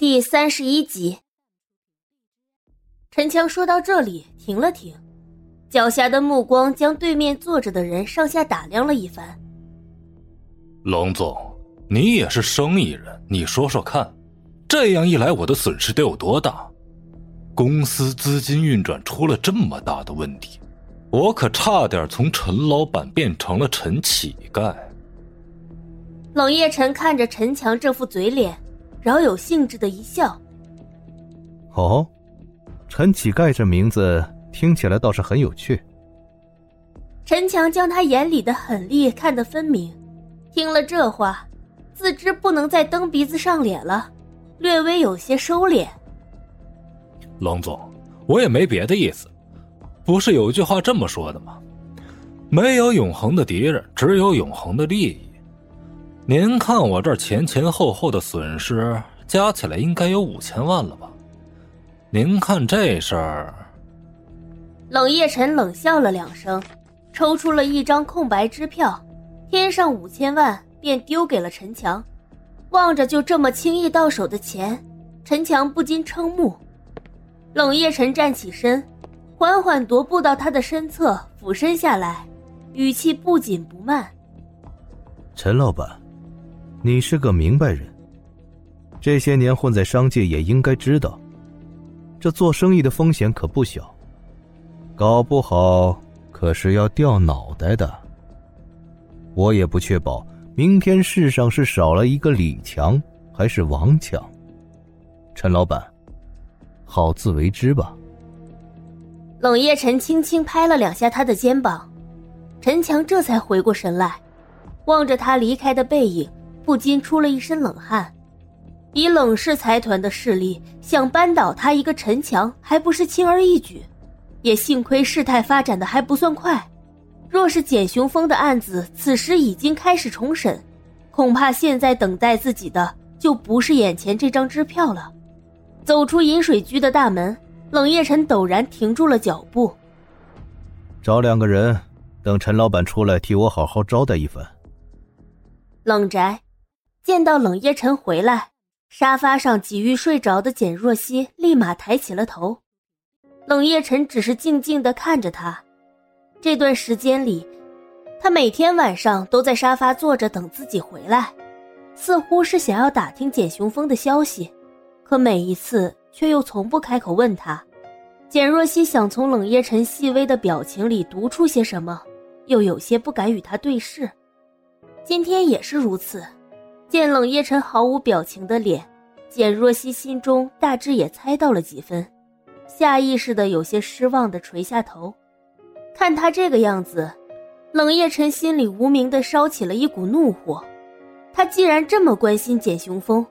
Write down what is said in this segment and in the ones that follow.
第三十一集，陈强说到这里停了停，脚下的目光将对面坐着的人上下打量了一番。龙总，你也是生意人，你说说看，这样一来我的损失得有多大？公司资金运转出了这么大的问题，我可差点从陈老板变成了陈乞丐。冷夜晨看着陈强这副嘴脸。饶有兴致的一笑。哦，陈乞丐这名字听起来倒是很有趣。陈强将他眼里的狠厉看得分明，听了这话，自知不能再蹬鼻子上脸了，略微有些收敛。龙总，我也没别的意思，不是有句话这么说的吗？没有永恒的敌人，只有永恒的利益。您看我这前前后后的损失加起来应该有五千万了吧？您看这事儿。冷夜晨冷笑了两声，抽出了一张空白支票，添上五千万，便丢给了陈强。望着就这么轻易到手的钱，陈强不禁瞠目。冷夜晨站起身，缓缓踱步到他的身侧，俯身下来，语气不紧不慢：“陈老板。”你是个明白人，这些年混在商界也应该知道，这做生意的风险可不小，搞不好可是要掉脑袋的。我也不确保明天世上是少了一个李强还是王强。陈老板，好自为之吧。冷夜晨轻轻拍了两下他的肩膀，陈强这才回过神来，望着他离开的背影。不禁出了一身冷汗，以冷氏财团的势力，想扳倒他一个陈强，还不是轻而易举？也幸亏事态发展的还不算快，若是简雄风的案子此时已经开始重审，恐怕现在等待自己的就不是眼前这张支票了。走出饮水居的大门，冷夜晨陡然停住了脚步，找两个人，等陈老板出来替我好好招待一番。冷宅。见到冷夜晨回来，沙发上几欲睡着的简若曦立马抬起了头。冷夜晨只是静静的看着他。这段时间里，他每天晚上都在沙发坐着等自己回来，似乎是想要打听简雄风的消息，可每一次却又从不开口问他。简若曦想从冷夜晨细微的表情里读出些什么，又有些不敢与他对视。今天也是如此。见冷夜晨毫无表情的脸，简若曦心中大致也猜到了几分，下意识的有些失望的垂下头。看他这个样子，冷夜晨心里无名的烧起了一股怒火。他既然这么关心简雄风，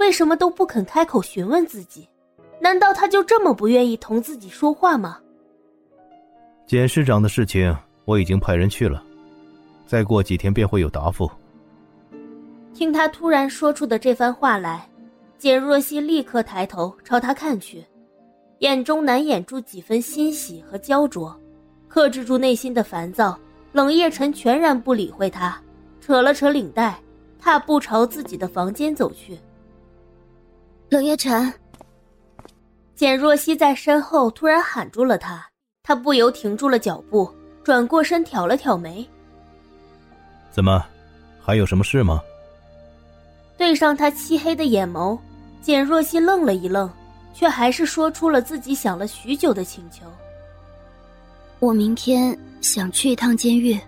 为什么都不肯开口询问自己？难道他就这么不愿意同自己说话吗？简市长的事情我已经派人去了，再过几天便会有答复。听他突然说出的这番话来，简若曦立刻抬头朝他看去，眼中难掩住几分欣喜和焦灼，克制住内心的烦躁。冷夜晨全然不理会他，扯了扯领带，踏步朝自己的房间走去。冷夜晨，简若曦在身后突然喊住了他，他不由停住了脚步，转过身挑了挑眉：“怎么，还有什么事吗？”对上他漆黑的眼眸，简若曦愣了一愣，却还是说出了自己想了许久的请求。我明天想去一趟监狱。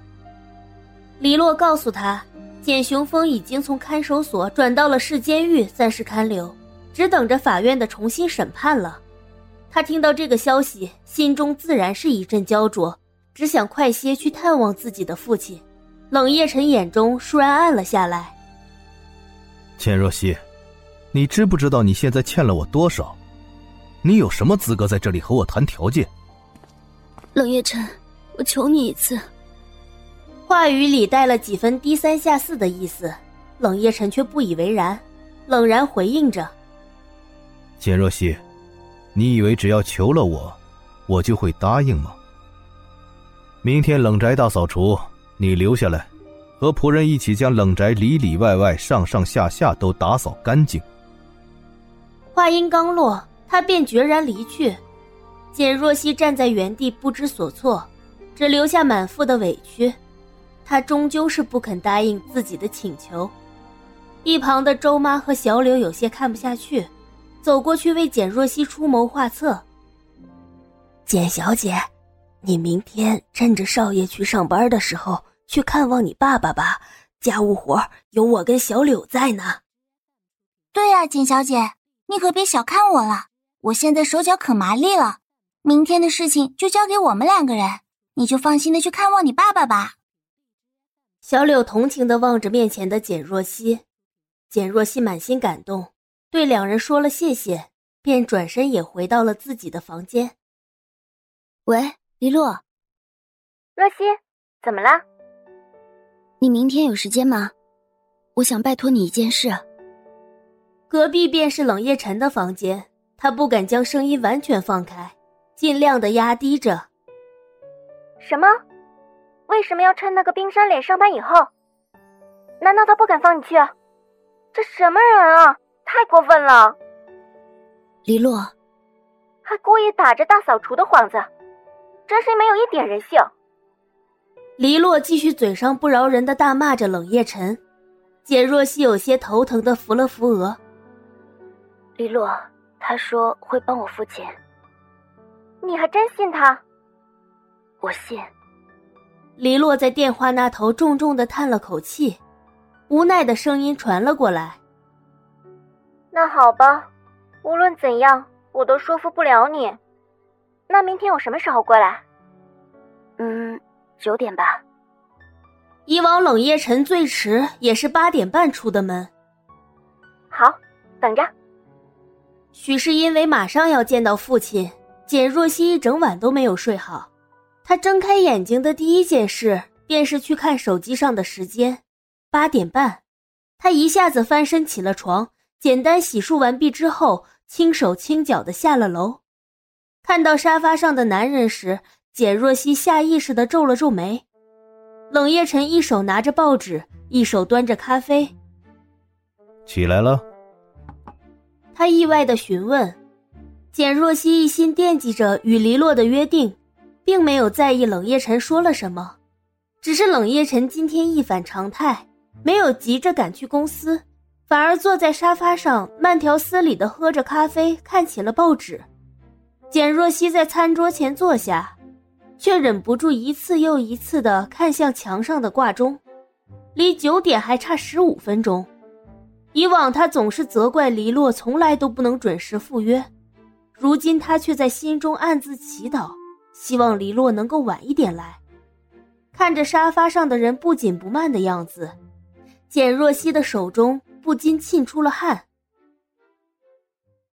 李洛告诉他，简雄风已经从看守所转到了市监狱，暂时看留，只等着法院的重新审判了。他听到这个消息，心中自然是一阵焦灼，只想快些去探望自己的父亲。冷夜晨眼中倏然暗了下来。钱若曦，你知不知道你现在欠了我多少？你有什么资格在这里和我谈条件？冷夜晨，我求你一次。话语里带了几分低三下四的意思，冷夜晨却不以为然，冷然回应着：“钱若曦，你以为只要求了我，我就会答应吗？明天冷宅大扫除，你留下来。”和仆人一起将冷宅里里外外、上上下下都打扫干净。话音刚落，他便决然离去。简若曦站在原地不知所措，只留下满腹的委屈。他终究是不肯答应自己的请求。一旁的周妈和小柳有些看不下去，走过去为简若曦出谋划策。简小姐，你明天趁着少爷去上班的时候去看望你爸爸吧，家务活有我跟小柳在呢。对呀，简小姐，你可别小看我了，我现在手脚可麻利了。明天的事情就交给我们两个人，你就放心的去看望你爸爸吧。小柳同情的望着面前的简若曦，简若曦满心感动，对两人说了谢谢，便转身也回到了自己的房间。喂，黎洛，若曦，怎么了？你明天有时间吗？我想拜托你一件事。隔壁便是冷夜晨的房间，他不敢将声音完全放开。尽量的压低着。什么？为什么要趁那个冰山脸上班以后？难道他不敢放你去？这什么人啊！太过分了！黎洛，还故意打着大扫除的幌子，真是没有一点人性。黎洛继续嘴上不饶人的大骂着冷夜晨。简若曦有些头疼的扶了扶额。黎洛，他说会帮我付钱。你还真信他？我信。黎洛在电话那头重重的叹了口气，无奈的声音传了过来。那好吧，无论怎样，我都说服不了你。那明天我什么时候过来？嗯，九点吧。以往冷夜晨最迟也是八点半出的门。好，等着。许是因为马上要见到父亲。简若曦一整晚都没有睡好，她睁开眼睛的第一件事便是去看手机上的时间，八点半。她一下子翻身起了床，简单洗漱完毕之后，轻手轻脚的下了楼。看到沙发上的男人时，简若曦下意识的皱了皱眉。冷夜晨一手拿着报纸，一手端着咖啡。起来了。他意外的询问。简若曦一心惦记着与黎洛的约定，并没有在意冷夜晨说了什么，只是冷夜晨今天一反常态，没有急着赶去公司，反而坐在沙发上慢条斯理的喝着咖啡，看起了报纸。简若曦在餐桌前坐下，却忍不住一次又一次的看向墙上的挂钟，离九点还差十五分钟。以往他总是责怪黎洛从来都不能准时赴约。如今他却在心中暗自祈祷，希望黎洛能够晚一点来。看着沙发上的人不紧不慢的样子，简若曦的手中不禁沁出了汗。